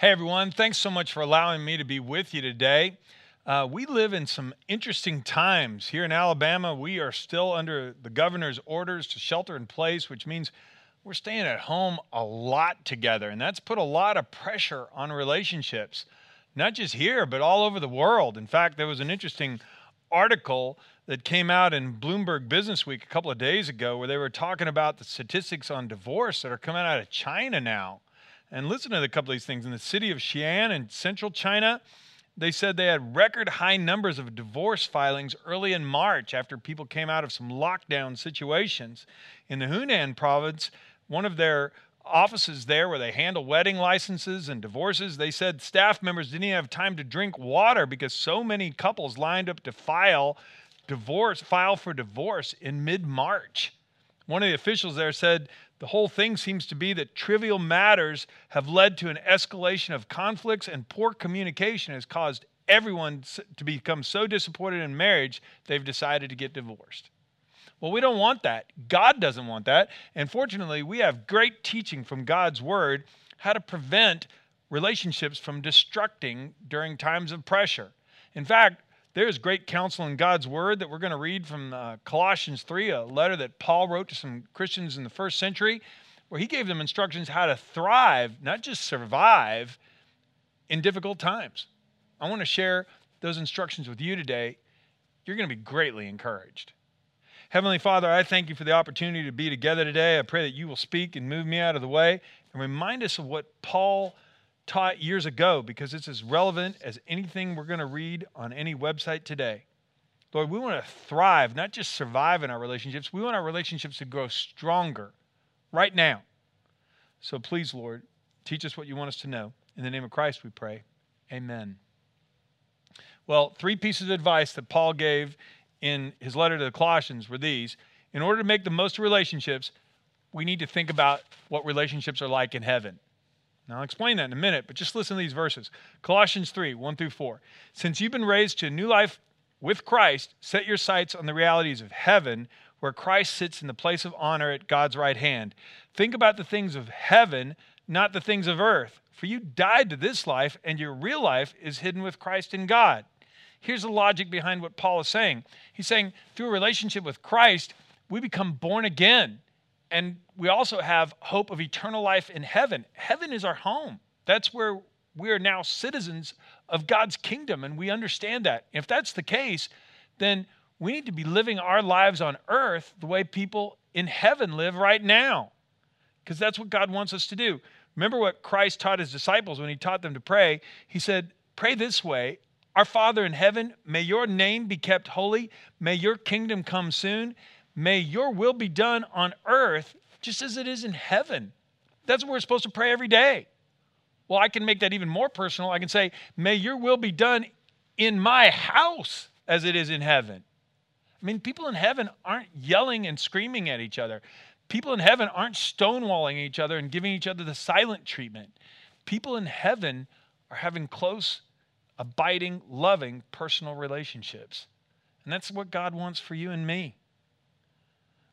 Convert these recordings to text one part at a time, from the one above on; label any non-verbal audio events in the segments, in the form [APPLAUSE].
Hey everyone, thanks so much for allowing me to be with you today. Uh, we live in some interesting times. Here in Alabama, we are still under the governor's orders to shelter in place, which means we're staying at home a lot together. And that's put a lot of pressure on relationships, not just here, but all over the world. In fact, there was an interesting article that came out in Bloomberg Business Week a couple of days ago where they were talking about the statistics on divorce that are coming out of China now. And listen to a couple of these things. In the city of Xi'an in central China, they said they had record high numbers of divorce filings early in March after people came out of some lockdown situations. In the Hunan province, one of their offices there where they handle wedding licenses and divorces, they said staff members didn't even have time to drink water because so many couples lined up to file divorce, file for divorce in mid-March. One of the officials there said the whole thing seems to be that trivial matters have led to an escalation of conflicts, and poor communication has caused everyone to become so disappointed in marriage they've decided to get divorced. Well, we don't want that. God doesn't want that. And fortunately, we have great teaching from God's word how to prevent relationships from destructing during times of pressure. In fact, there's great counsel in God's word that we're going to read from uh, Colossians 3, a letter that Paul wrote to some Christians in the first century, where he gave them instructions how to thrive, not just survive, in difficult times. I want to share those instructions with you today. You're going to be greatly encouraged. Heavenly Father, I thank you for the opportunity to be together today. I pray that you will speak and move me out of the way and remind us of what Paul taught years ago because it's as relevant as anything we're going to read on any website today. Lord, we want to thrive, not just survive in our relationships. We want our relationships to grow stronger right now. So please, Lord, teach us what you want us to know. In the name of Christ, we pray. Amen. Well, three pieces of advice that Paul gave in his letter to the Colossians were these In order to make the most of relationships, we need to think about what relationships are like in heaven. Now, I'll explain that in a minute, but just listen to these verses Colossians 3 1 through 4. Since you've been raised to a new life with Christ, set your sights on the realities of heaven, where Christ sits in the place of honor at God's right hand. Think about the things of heaven, not the things of earth. For you died to this life, and your real life is hidden with Christ in God. Here's the logic behind what Paul is saying. He's saying through a relationship with Christ, we become born again and we also have hope of eternal life in heaven. Heaven is our home. That's where we are now citizens of God's kingdom, and we understand that. If that's the case, then we need to be living our lives on earth the way people in heaven live right now, because that's what God wants us to do. Remember what Christ taught his disciples when he taught them to pray? He said, Pray this way Our Father in heaven, may your name be kept holy, may your kingdom come soon. May your will be done on earth just as it is in heaven. That's what we're supposed to pray every day. Well, I can make that even more personal. I can say, May your will be done in my house as it is in heaven. I mean, people in heaven aren't yelling and screaming at each other. People in heaven aren't stonewalling each other and giving each other the silent treatment. People in heaven are having close, abiding, loving personal relationships. And that's what God wants for you and me.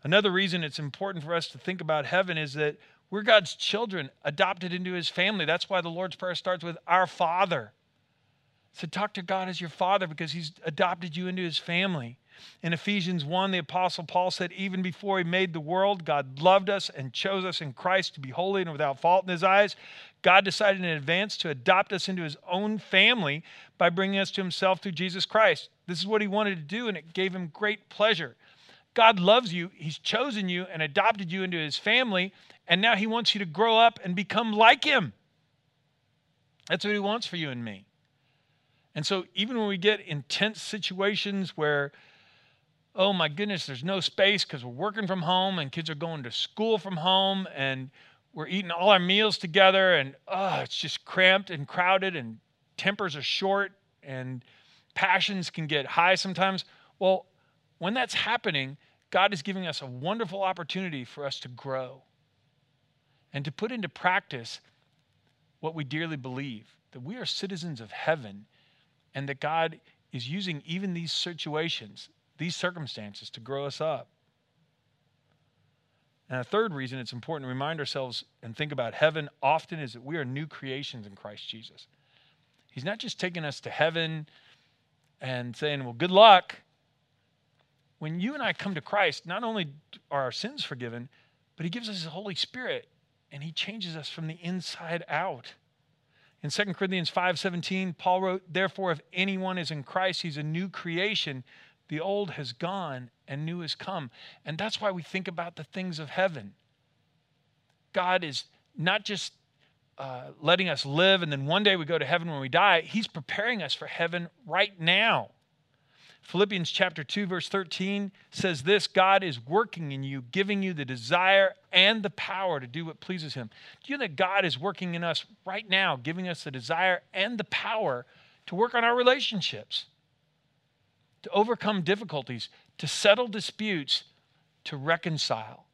Another reason it's important for us to think about heaven is that we're God's children, adopted into his family. That's why the Lord's Prayer starts with our Father. So talk to God as your Father because he's adopted you into his family. In Ephesians 1, the Apostle Paul said, Even before he made the world, God loved us and chose us in Christ to be holy and without fault in his eyes. God decided in advance to adopt us into his own family by bringing us to himself through Jesus Christ. This is what he wanted to do, and it gave him great pleasure. God loves you, He's chosen you and adopted you into His family, and now He wants you to grow up and become like Him. That's what He wants for you and me. And so, even when we get intense situations where, oh my goodness, there's no space because we're working from home and kids are going to school from home and we're eating all our meals together and oh, it's just cramped and crowded and tempers are short and passions can get high sometimes. Well, when that's happening, God is giving us a wonderful opportunity for us to grow and to put into practice what we dearly believe that we are citizens of heaven and that God is using even these situations, these circumstances to grow us up. And a third reason it's important to remind ourselves and think about heaven often is that we are new creations in Christ Jesus. He's not just taking us to heaven and saying, well, good luck. When you and I come to Christ, not only are our sins forgiven, but He gives us His Holy Spirit and He changes us from the inside out. In 2 Corinthians 5:17, Paul wrote, "Therefore if anyone is in Christ, he's a new creation. The old has gone and new has come." And that's why we think about the things of heaven. God is not just uh, letting us live and then one day we go to heaven when we die. He's preparing us for heaven right now. Philippians chapter 2 verse 13 says this, God is working in you, giving you the desire and the power to do what pleases him. Do you know that God is working in us right now, giving us the desire and the power to work on our relationships, to overcome difficulties, to settle disputes, to reconcile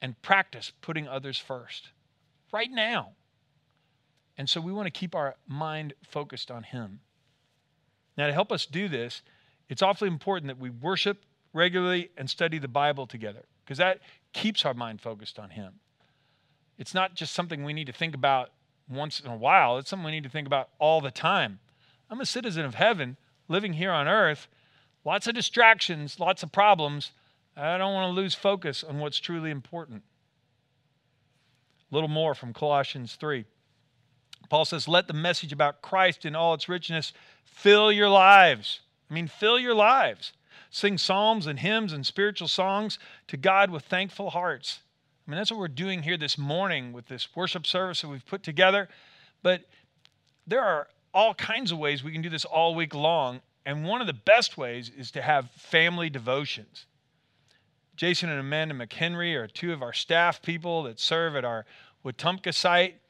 and practice putting others first right now. And so we want to keep our mind focused on him. Now, to help us do this, it's awfully important that we worship regularly and study the Bible together because that keeps our mind focused on Him. It's not just something we need to think about once in a while, it's something we need to think about all the time. I'm a citizen of heaven living here on earth, lots of distractions, lots of problems. I don't want to lose focus on what's truly important. A little more from Colossians 3. Paul says, Let the message about Christ in all its richness fill your lives. I mean, fill your lives. Sing psalms and hymns and spiritual songs to God with thankful hearts. I mean, that's what we're doing here this morning with this worship service that we've put together. But there are all kinds of ways we can do this all week long. And one of the best ways is to have family devotions. Jason and Amanda McHenry are two of our staff people that serve at our Wetumpka site.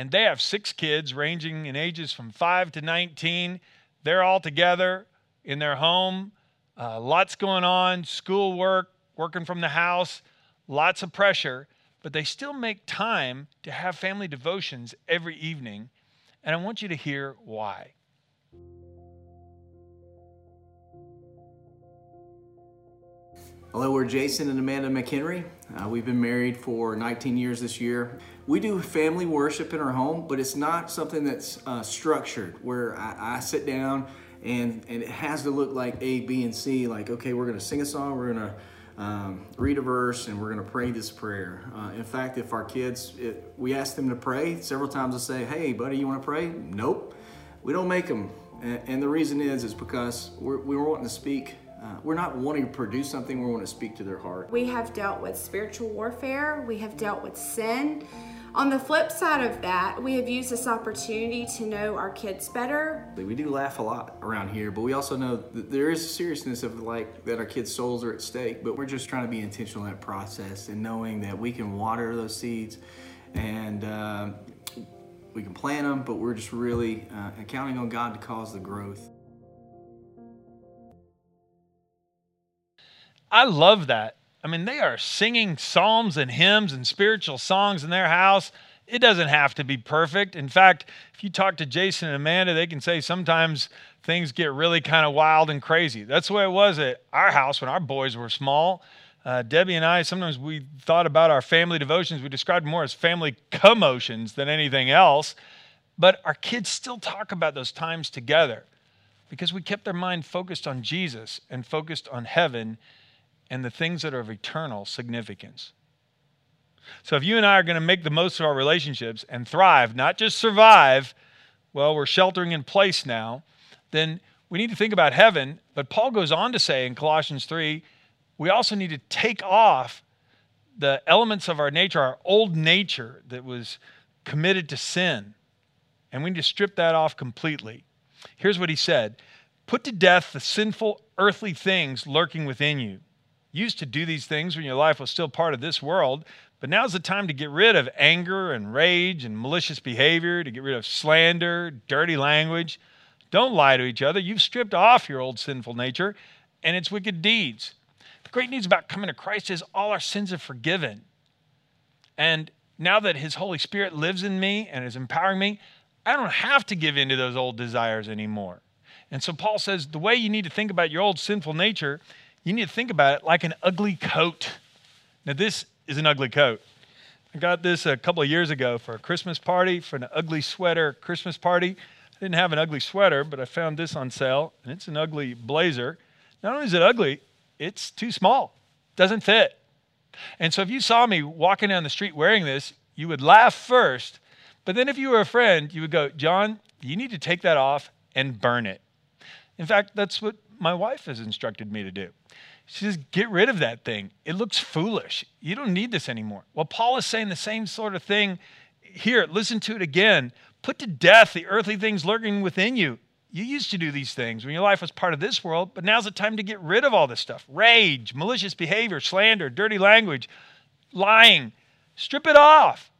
And they have six kids ranging in ages from 5 to 19. They're all together in their home. Uh, lots going on, schoolwork, working from the house, lots of pressure, but they still make time to have family devotions every evening. And I want you to hear why. Hello, we're Jason and Amanda McHenry. Uh, we've been married for 19 years this year. We do family worship in our home, but it's not something that's uh, structured where I, I, sit down and, and it has to look like A, B, and C. Like, okay, we're going to sing a song, we're going to um, read a verse, and we're going to pray this prayer. Uh, in fact, if our kids, it, we ask them to pray, several times they'll say, hey, buddy, you want to pray? Nope. We don't make them. And, and the reason is, is because we're, we're wanting to speak uh, we're not wanting to produce something, we want to speak to their heart. We have dealt with spiritual warfare, we have dealt with sin. On the flip side of that, we have used this opportunity to know our kids better. We do laugh a lot around here, but we also know that there is a seriousness of like that our kids' souls are at stake, but we're just trying to be intentional in that process and knowing that we can water those seeds and uh, we can plant them, but we're just really uh, counting on God to cause the growth. I love that. I mean, they are singing psalms and hymns and spiritual songs in their house. It doesn't have to be perfect. In fact, if you talk to Jason and Amanda, they can say sometimes things get really kind of wild and crazy. That's the way it was at our house when our boys were small. Uh, Debbie and I, sometimes we thought about our family devotions. We described more as family commotions than anything else. But our kids still talk about those times together because we kept their mind focused on Jesus and focused on heaven and the things that are of eternal significance. So, if you and I are going to make the most of our relationships and thrive, not just survive, well, we're sheltering in place now, then we need to think about heaven. But Paul goes on to say in Colossians 3 we also need to take off the elements of our nature, our old nature that was committed to sin. And we need to strip that off completely. Here's what he said Put to death the sinful earthly things lurking within you used to do these things when your life was still part of this world, but now's the time to get rid of anger and rage and malicious behavior, to get rid of slander, dirty language. Don't lie to each other. You've stripped off your old sinful nature and its wicked deeds. The great news about coming to Christ is all our sins are forgiven. And now that His Holy Spirit lives in me and is empowering me, I don't have to give in to those old desires anymore. And so Paul says the way you need to think about your old sinful nature you need to think about it like an ugly coat. Now, this is an ugly coat. I got this a couple of years ago for a Christmas party, for an ugly sweater Christmas party. I didn't have an ugly sweater, but I found this on sale, and it's an ugly blazer. Not only is it ugly, it's too small, doesn't fit. And so if you saw me walking down the street wearing this, you would laugh first, but then if you were a friend, you would go, John, you need to take that off and burn it. In fact, that's what my wife has instructed me to do. She says, get rid of that thing. It looks foolish. You don't need this anymore. Well, Paul is saying the same sort of thing here. Listen to it again. Put to death the earthly things lurking within you. You used to do these things when your life was part of this world, but now's the time to get rid of all this stuff rage, malicious behavior, slander, dirty language, lying. Strip it off.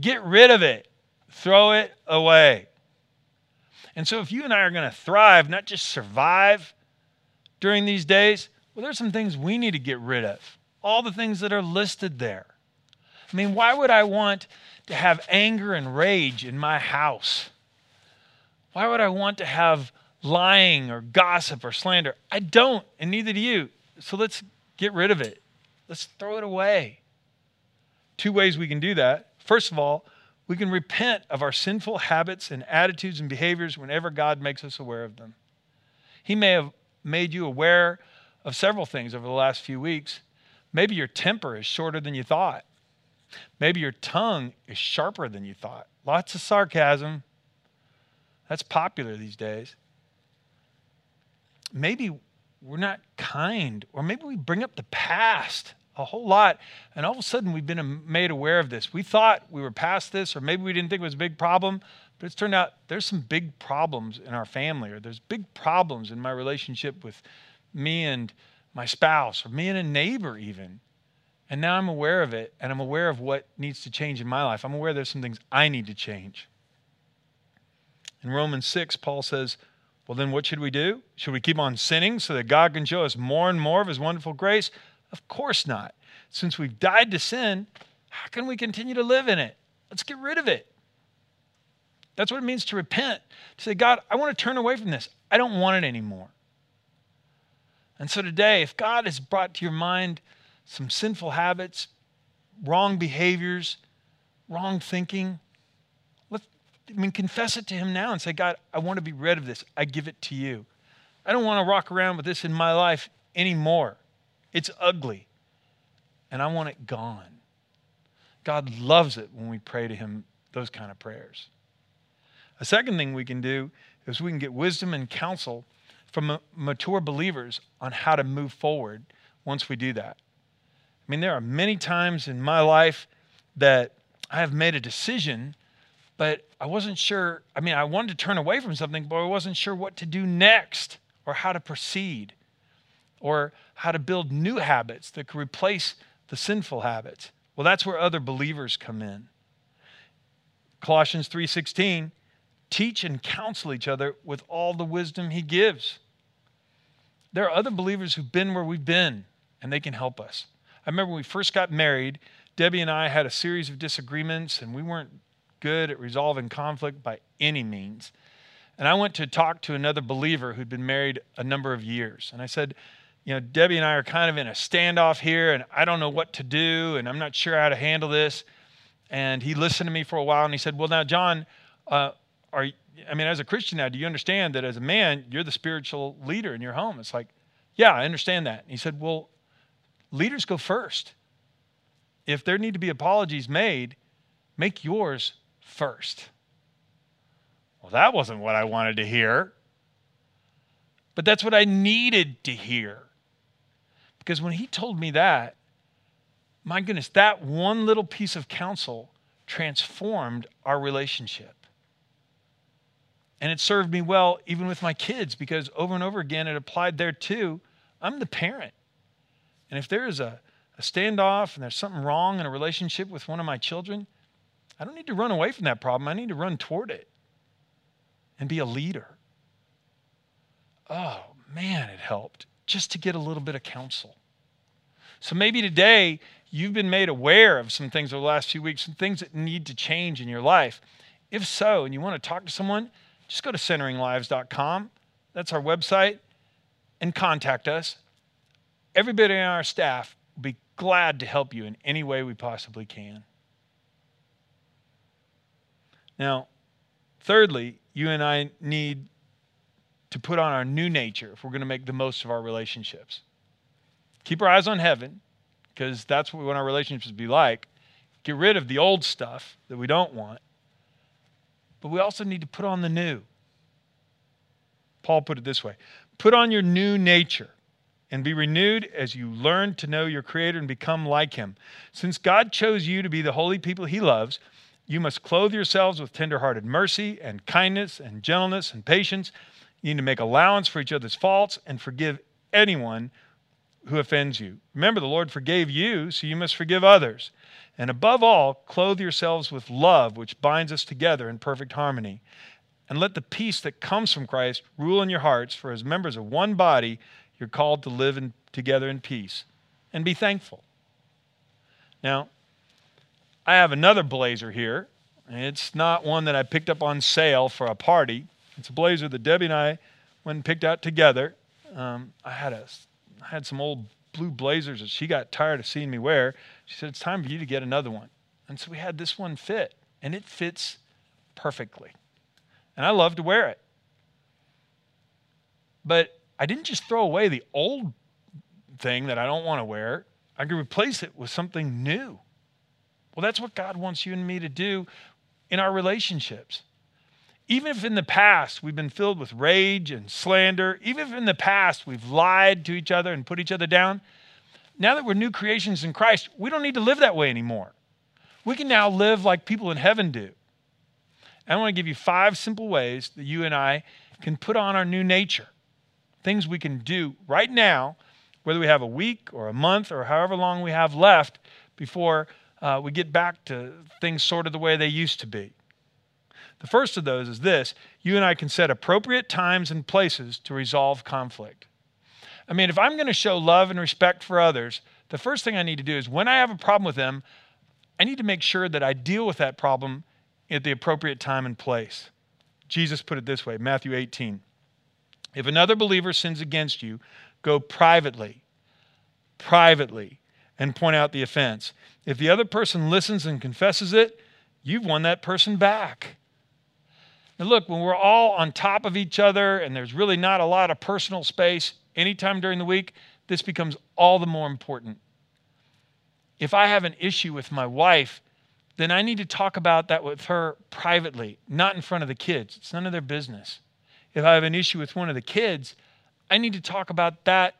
Get rid of it. Throw it away. And so, if you and I are going to thrive, not just survive during these days, well, there's some things we need to get rid of. All the things that are listed there. I mean, why would I want to have anger and rage in my house? Why would I want to have lying or gossip or slander? I don't, and neither do you. So let's get rid of it. Let's throw it away. Two ways we can do that. First of all, we can repent of our sinful habits and attitudes and behaviors whenever God makes us aware of them. He may have made you aware of several things over the last few weeks. Maybe your temper is shorter than you thought. Maybe your tongue is sharper than you thought. Lots of sarcasm. That's popular these days. Maybe we're not kind, or maybe we bring up the past a whole lot, and all of a sudden we've been made aware of this. We thought we were past this, or maybe we didn't think it was a big problem, but it's turned out there's some big problems in our family, or there's big problems in my relationship with me and my spouse or me and a neighbor even. And now I'm aware of it and I'm aware of what needs to change in my life. I'm aware there's some things I need to change. In Romans 6, Paul says, Well, then what should we do? Should we keep on sinning so that God can show us more and more of his wonderful grace? Of course not. Since we've died to sin, how can we continue to live in it? Let's get rid of it. That's what it means to repent. To say, God, I want to turn away from this. I don't want it anymore. And so today, if God has brought to your mind some sinful habits, wrong behaviors, wrong thinking, let's, I mean, confess it to Him now and say, God, I want to be rid of this. I give it to you. I don't want to rock around with this in my life anymore. It's ugly, and I want it gone. God loves it when we pray to Him those kind of prayers. A second thing we can do is we can get wisdom and counsel from mature believers on how to move forward once we do that. I mean, there are many times in my life that I have made a decision, but I wasn't sure. I mean, I wanted to turn away from something, but I wasn't sure what to do next or how to proceed or how to build new habits that could replace the sinful habits. Well, that's where other believers come in. Colossians 3:16 teach and counsel each other with all the wisdom he gives there are other believers who've been where we've been, and they can help us. I remember when we first got married, Debbie and I had a series of disagreements, and we weren't good at resolving conflict by any means. And I went to talk to another believer who'd been married a number of years. And I said, You know, Debbie and I are kind of in a standoff here, and I don't know what to do, and I'm not sure how to handle this. And he listened to me for a while, and he said, Well, now, John, uh, are I mean, as a Christian now, do you understand that as a man, you're the spiritual leader in your home? It's like, yeah, I understand that. And he said, well, leaders go first. If there need to be apologies made, make yours first. Well, that wasn't what I wanted to hear. But that's what I needed to hear. Because when he told me that, my goodness, that one little piece of counsel transformed our relationship. And it served me well even with my kids because over and over again it applied there too. I'm the parent. And if there is a, a standoff and there's something wrong in a relationship with one of my children, I don't need to run away from that problem. I need to run toward it and be a leader. Oh, man, it helped just to get a little bit of counsel. So maybe today you've been made aware of some things over the last few weeks, some things that need to change in your life. If so, and you want to talk to someone, just go to centeringlives.com. That's our website and contact us. Everybody on our staff will be glad to help you in any way we possibly can. Now, thirdly, you and I need to put on our new nature if we're going to make the most of our relationships. Keep our eyes on heaven, because that's what we want our relationships to be like. Get rid of the old stuff that we don't want. But we also need to put on the new. Paul put it this way Put on your new nature and be renewed as you learn to know your Creator and become like Him. Since God chose you to be the holy people He loves, you must clothe yourselves with tenderhearted mercy and kindness and gentleness and patience. You need to make allowance for each other's faults and forgive anyone who offends you. Remember, the Lord forgave you, so you must forgive others. And above all, clothe yourselves with love, which binds us together in perfect harmony. And let the peace that comes from Christ rule in your hearts, for as members of one body, you're called to live in, together in peace. And be thankful. Now, I have another blazer here. It's not one that I picked up on sale for a party. It's a blazer that Debbie and I went and picked out together. Um, I had a, I had some old blue blazers that she got tired of seeing me wear. She said, It's time for you to get another one. And so we had this one fit, and it fits perfectly. And I love to wear it. But I didn't just throw away the old thing that I don't want to wear, I could replace it with something new. Well, that's what God wants you and me to do in our relationships. Even if in the past we've been filled with rage and slander, even if in the past we've lied to each other and put each other down, now that we're new creations in Christ, we don't need to live that way anymore. We can now live like people in heaven do. I want to give you five simple ways that you and I can put on our new nature. Things we can do right now, whether we have a week or a month or however long we have left before uh, we get back to things sort of the way they used to be. The first of those is this you and I can set appropriate times and places to resolve conflict. I mean, if I'm going to show love and respect for others, the first thing I need to do is when I have a problem with them, I need to make sure that I deal with that problem at the appropriate time and place. Jesus put it this way Matthew 18. If another believer sins against you, go privately, privately, and point out the offense. If the other person listens and confesses it, you've won that person back. Now, look, when we're all on top of each other and there's really not a lot of personal space anytime during the week, this becomes all the more important. If I have an issue with my wife, then I need to talk about that with her privately, not in front of the kids. It's none of their business. If I have an issue with one of the kids, I need to talk about that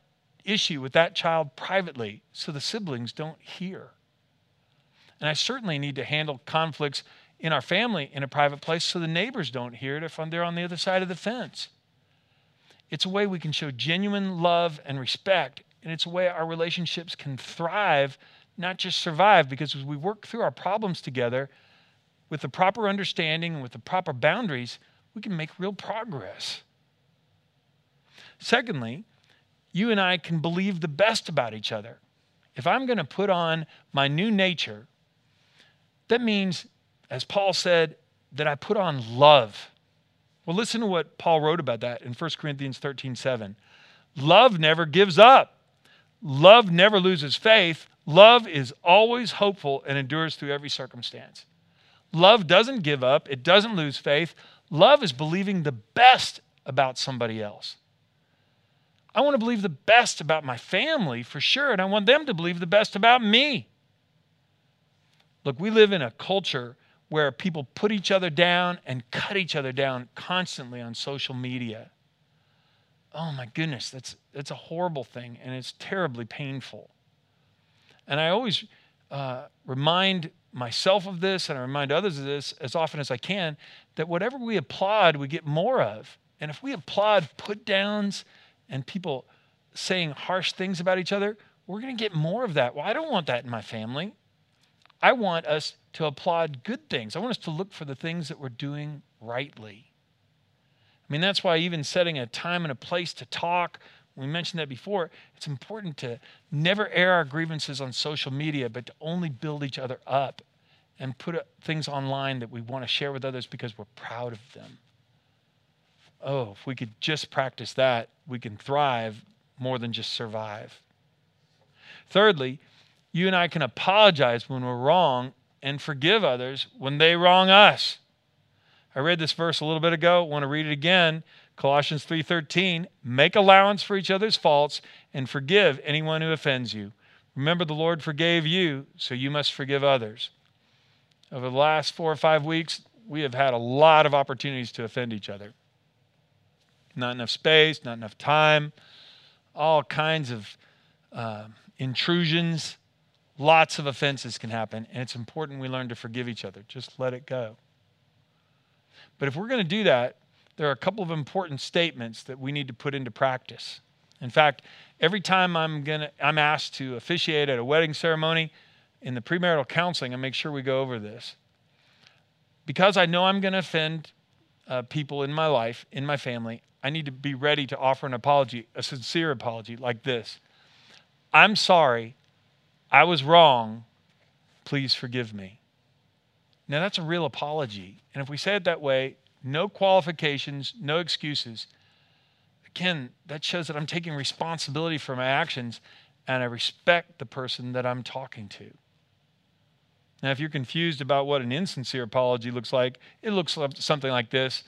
issue with that child privately so the siblings don't hear. And I certainly need to handle conflicts in our family in a private place so the neighbors don't hear it if they're on the other side of the fence. It's a way we can show genuine love and respect, and it's a way our relationships can thrive, not just survive, because as we work through our problems together with the proper understanding and with the proper boundaries, we can make real progress. Secondly, you and I can believe the best about each other. If I'm going to put on my new nature, that means, as Paul said, that I put on love. Well, listen to what Paul wrote about that in 1 Corinthians 13 7. Love never gives up, love never loses faith. Love is always hopeful and endures through every circumstance. Love doesn't give up, it doesn't lose faith. Love is believing the best about somebody else. I want to believe the best about my family for sure, and I want them to believe the best about me. Look, we live in a culture where people put each other down and cut each other down constantly on social media. Oh my goodness, that's, that's a horrible thing, and it's terribly painful. And I always uh, remind myself of this, and I remind others of this as often as I can that whatever we applaud, we get more of. And if we applaud put downs, and people saying harsh things about each other, we're going to get more of that. Well, I don't want that in my family. I want us to applaud good things. I want us to look for the things that we're doing rightly. I mean, that's why even setting a time and a place to talk, we mentioned that before, it's important to never air our grievances on social media, but to only build each other up and put things online that we want to share with others because we're proud of them oh, if we could just practice that, we can thrive more than just survive. Thirdly, you and I can apologize when we're wrong and forgive others when they wrong us. I read this verse a little bit ago, want to read it again. Colossians 3:13, make allowance for each other's faults and forgive anyone who offends you. Remember the Lord forgave you, so you must forgive others. Over the last 4 or 5 weeks, we have had a lot of opportunities to offend each other. Not enough space, not enough time, all kinds of uh, intrusions. Lots of offenses can happen, and it's important we learn to forgive each other. Just let it go. But if we're going to do that, there are a couple of important statements that we need to put into practice. In fact, every time I'm going to I'm asked to officiate at a wedding ceremony in the premarital counseling, I make sure we go over this. Because I know I'm going to offend uh, people in my life, in my family, I need to be ready to offer an apology, a sincere apology like this. I'm sorry. I was wrong. Please forgive me. Now, that's a real apology. And if we say it that way, no qualifications, no excuses. Again, that shows that I'm taking responsibility for my actions and I respect the person that I'm talking to. Now, if you're confused about what an insincere apology looks like, it looks something like this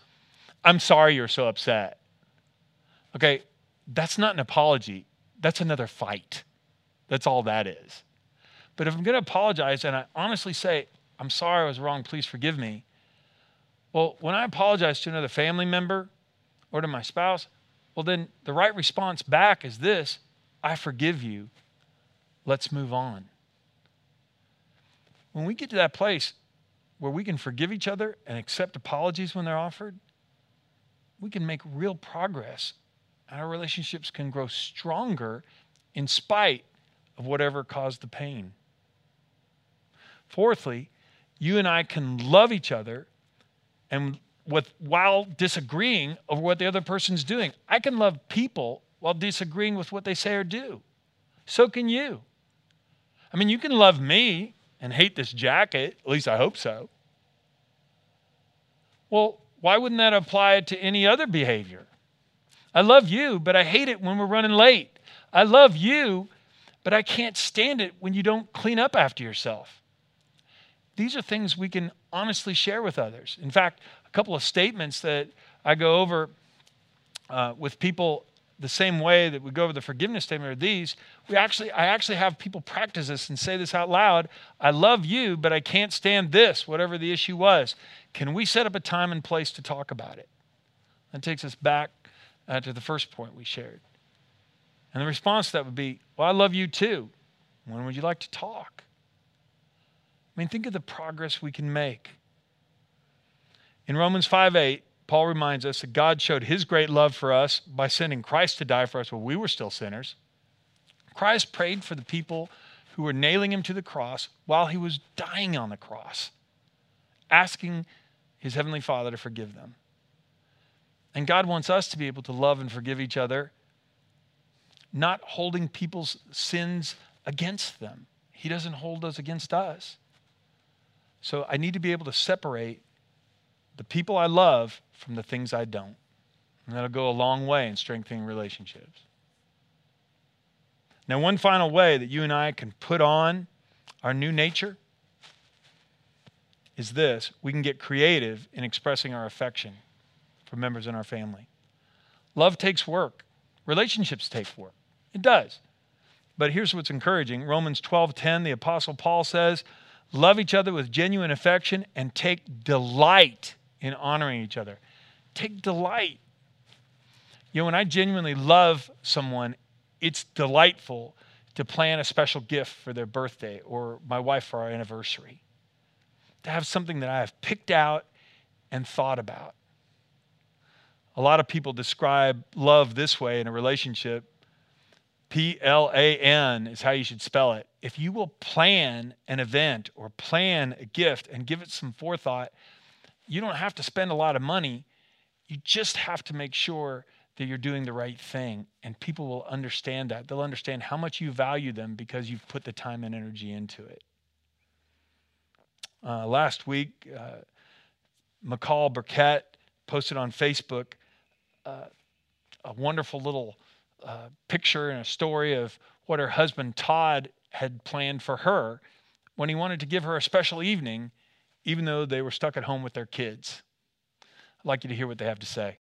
I'm sorry you're so upset. Okay, that's not an apology, that's another fight. That's all that is. But if I'm going to apologize and I honestly say, I'm sorry I was wrong, please forgive me, well, when I apologize to another family member or to my spouse, well, then the right response back is this I forgive you. Let's move on. When we get to that place where we can forgive each other and accept apologies when they're offered, we can make real progress and our relationships can grow stronger in spite of whatever caused the pain. Fourthly, you and I can love each other and with while disagreeing over what the other person's doing. I can love people while disagreeing with what they say or do. So can you. I mean, you can love me and hate this jacket, at least I hope so. Well, why wouldn't that apply to any other behavior? I love you, but I hate it when we're running late. I love you, but I can't stand it when you don't clean up after yourself. These are things we can honestly share with others. In fact, a couple of statements that I go over uh, with people the same way that we go over the forgiveness statement are these. We actually, I actually have people practice this and say this out loud. I love you, but I can't stand this, whatever the issue was. Can we set up a time and place to talk about it? That takes us back uh, to the first point we shared. And the response to that would be, Well, I love you too. When would you like to talk? I mean, think of the progress we can make. In Romans 5 8, Paul reminds us that God showed his great love for us by sending Christ to die for us while we were still sinners. Christ prayed for the people who were nailing him to the cross while he was dying on the cross, asking his heavenly Father to forgive them. And God wants us to be able to love and forgive each other, not holding people's sins against them. He doesn't hold those against us. So I need to be able to separate the people I love from the things I don't. And that'll go a long way in strengthening relationships. Now, one final way that you and I can put on our new nature is this we can get creative in expressing our affection for members in our family. Love takes work, relationships take work. It does. But here's what's encouraging Romans 12:10, the Apostle Paul says, Love each other with genuine affection and take delight in honoring each other. Take delight. You know, when I genuinely love someone, it's delightful to plan a special gift for their birthday or my wife for our anniversary. To have something that I have picked out and thought about. A lot of people describe love this way in a relationship P L A N is how you should spell it. If you will plan an event or plan a gift and give it some forethought, you don't have to spend a lot of money. You just have to make sure that you're doing the right thing. And people will understand that. They'll understand how much you value them because you've put the time and energy into it. Uh, last week, uh, McCall Burkett posted on Facebook uh, a wonderful little uh, picture and a story of what her husband Todd had planned for her when he wanted to give her a special evening, even though they were stuck at home with their kids. I'd like you to hear what they have to say.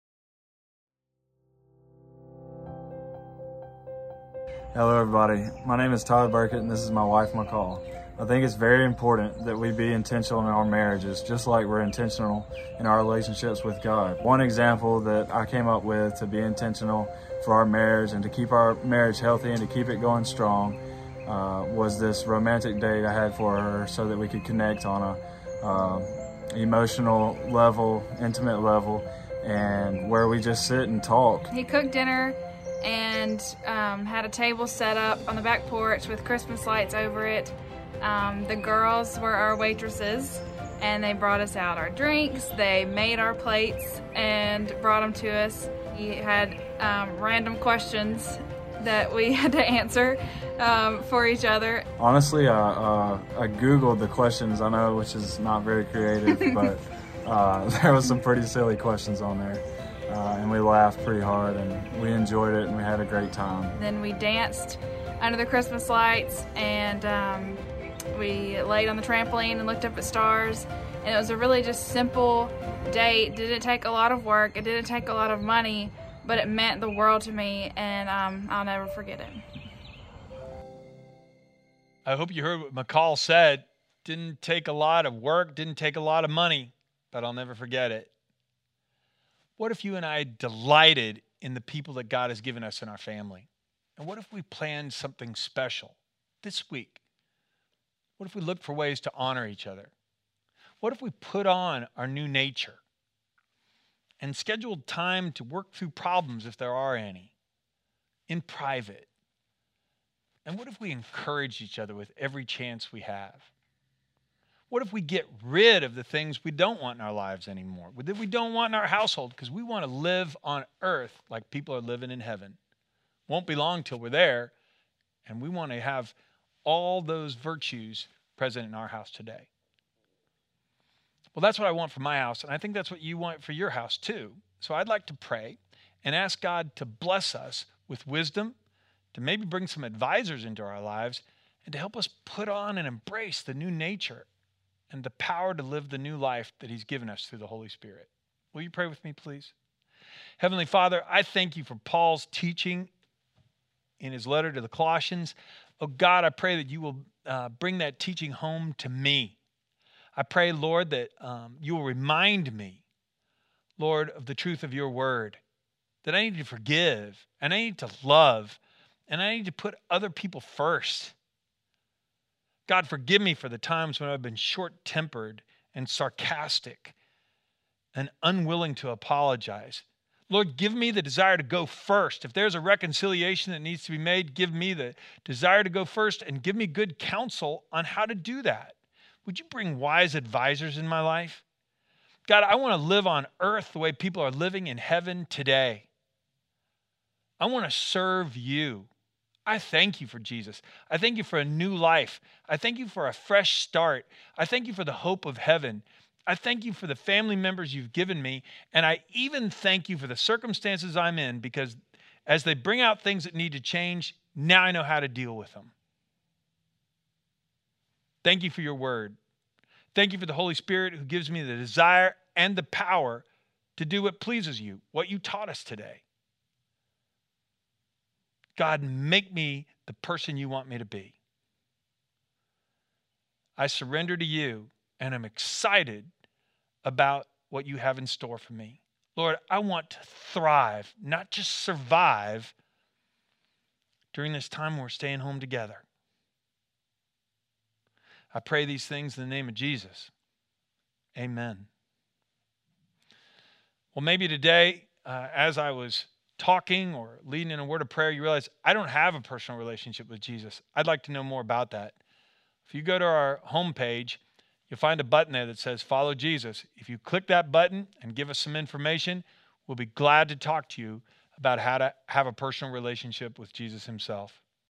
Hello, everybody. My name is Todd Burkett, and this is my wife, McCall. I think it's very important that we be intentional in our marriages, just like we're intentional in our relationships with God. One example that I came up with to be intentional for our marriage and to keep our marriage healthy and to keep it going strong uh, was this romantic date I had for her so that we could connect on a uh, emotional level, intimate level, and where we just sit and talk. He cooked dinner and um, had a table set up on the back porch with Christmas lights over it. Um, the girls were our waitresses and they brought us out our drinks. They made our plates and brought them to us. He had um, random questions that we [LAUGHS] had to answer um, for each other. Honestly, uh, uh, I googled the questions. I know, which is not very creative, [LAUGHS] but uh, [LAUGHS] there was some pretty silly questions on there. Uh, and we laughed pretty hard and we enjoyed it and we had a great time. Then we danced under the Christmas lights and um, we laid on the trampoline and looked up at stars. And it was a really just simple date. Didn't take a lot of work. It didn't take a lot of money, but it meant the world to me, and um, I'll never forget it. I hope you heard what McCall said. Didn't take a lot of work, didn't take a lot of money, but I'll never forget it. What if you and I delighted in the people that God has given us in our family? And what if we planned something special this week? What if we looked for ways to honor each other? What if we put on our new nature and scheduled time to work through problems if there are any in private? And what if we encourage each other with every chance we have? What if we get rid of the things we don't want in our lives anymore, that we don't want in our household, because we want to live on earth like people are living in heaven? Won't be long till we're there, and we want to have all those virtues present in our house today. Well, that's what I want for my house, and I think that's what you want for your house too. So I'd like to pray and ask God to bless us with wisdom, to maybe bring some advisors into our lives, and to help us put on and embrace the new nature and the power to live the new life that He's given us through the Holy Spirit. Will you pray with me, please? Heavenly Father, I thank you for Paul's teaching in his letter to the Colossians. Oh God, I pray that you will uh, bring that teaching home to me. I pray, Lord, that um, you will remind me, Lord, of the truth of your word, that I need to forgive and I need to love and I need to put other people first. God, forgive me for the times when I've been short tempered and sarcastic and unwilling to apologize. Lord, give me the desire to go first. If there's a reconciliation that needs to be made, give me the desire to go first and give me good counsel on how to do that. Would you bring wise advisors in my life? God, I want to live on earth the way people are living in heaven today. I want to serve you. I thank you for Jesus. I thank you for a new life. I thank you for a fresh start. I thank you for the hope of heaven. I thank you for the family members you've given me. And I even thank you for the circumstances I'm in because as they bring out things that need to change, now I know how to deal with them. Thank you for your word. Thank you for the Holy Spirit who gives me the desire and the power to do what pleases you, what you taught us today. God, make me the person you want me to be. I surrender to you and I'm excited about what you have in store for me. Lord, I want to thrive, not just survive during this time we're staying home together. I pray these things in the name of Jesus. Amen. Well, maybe today, uh, as I was talking or leading in a word of prayer, you realize I don't have a personal relationship with Jesus. I'd like to know more about that. If you go to our homepage, you'll find a button there that says Follow Jesus. If you click that button and give us some information, we'll be glad to talk to you about how to have a personal relationship with Jesus Himself.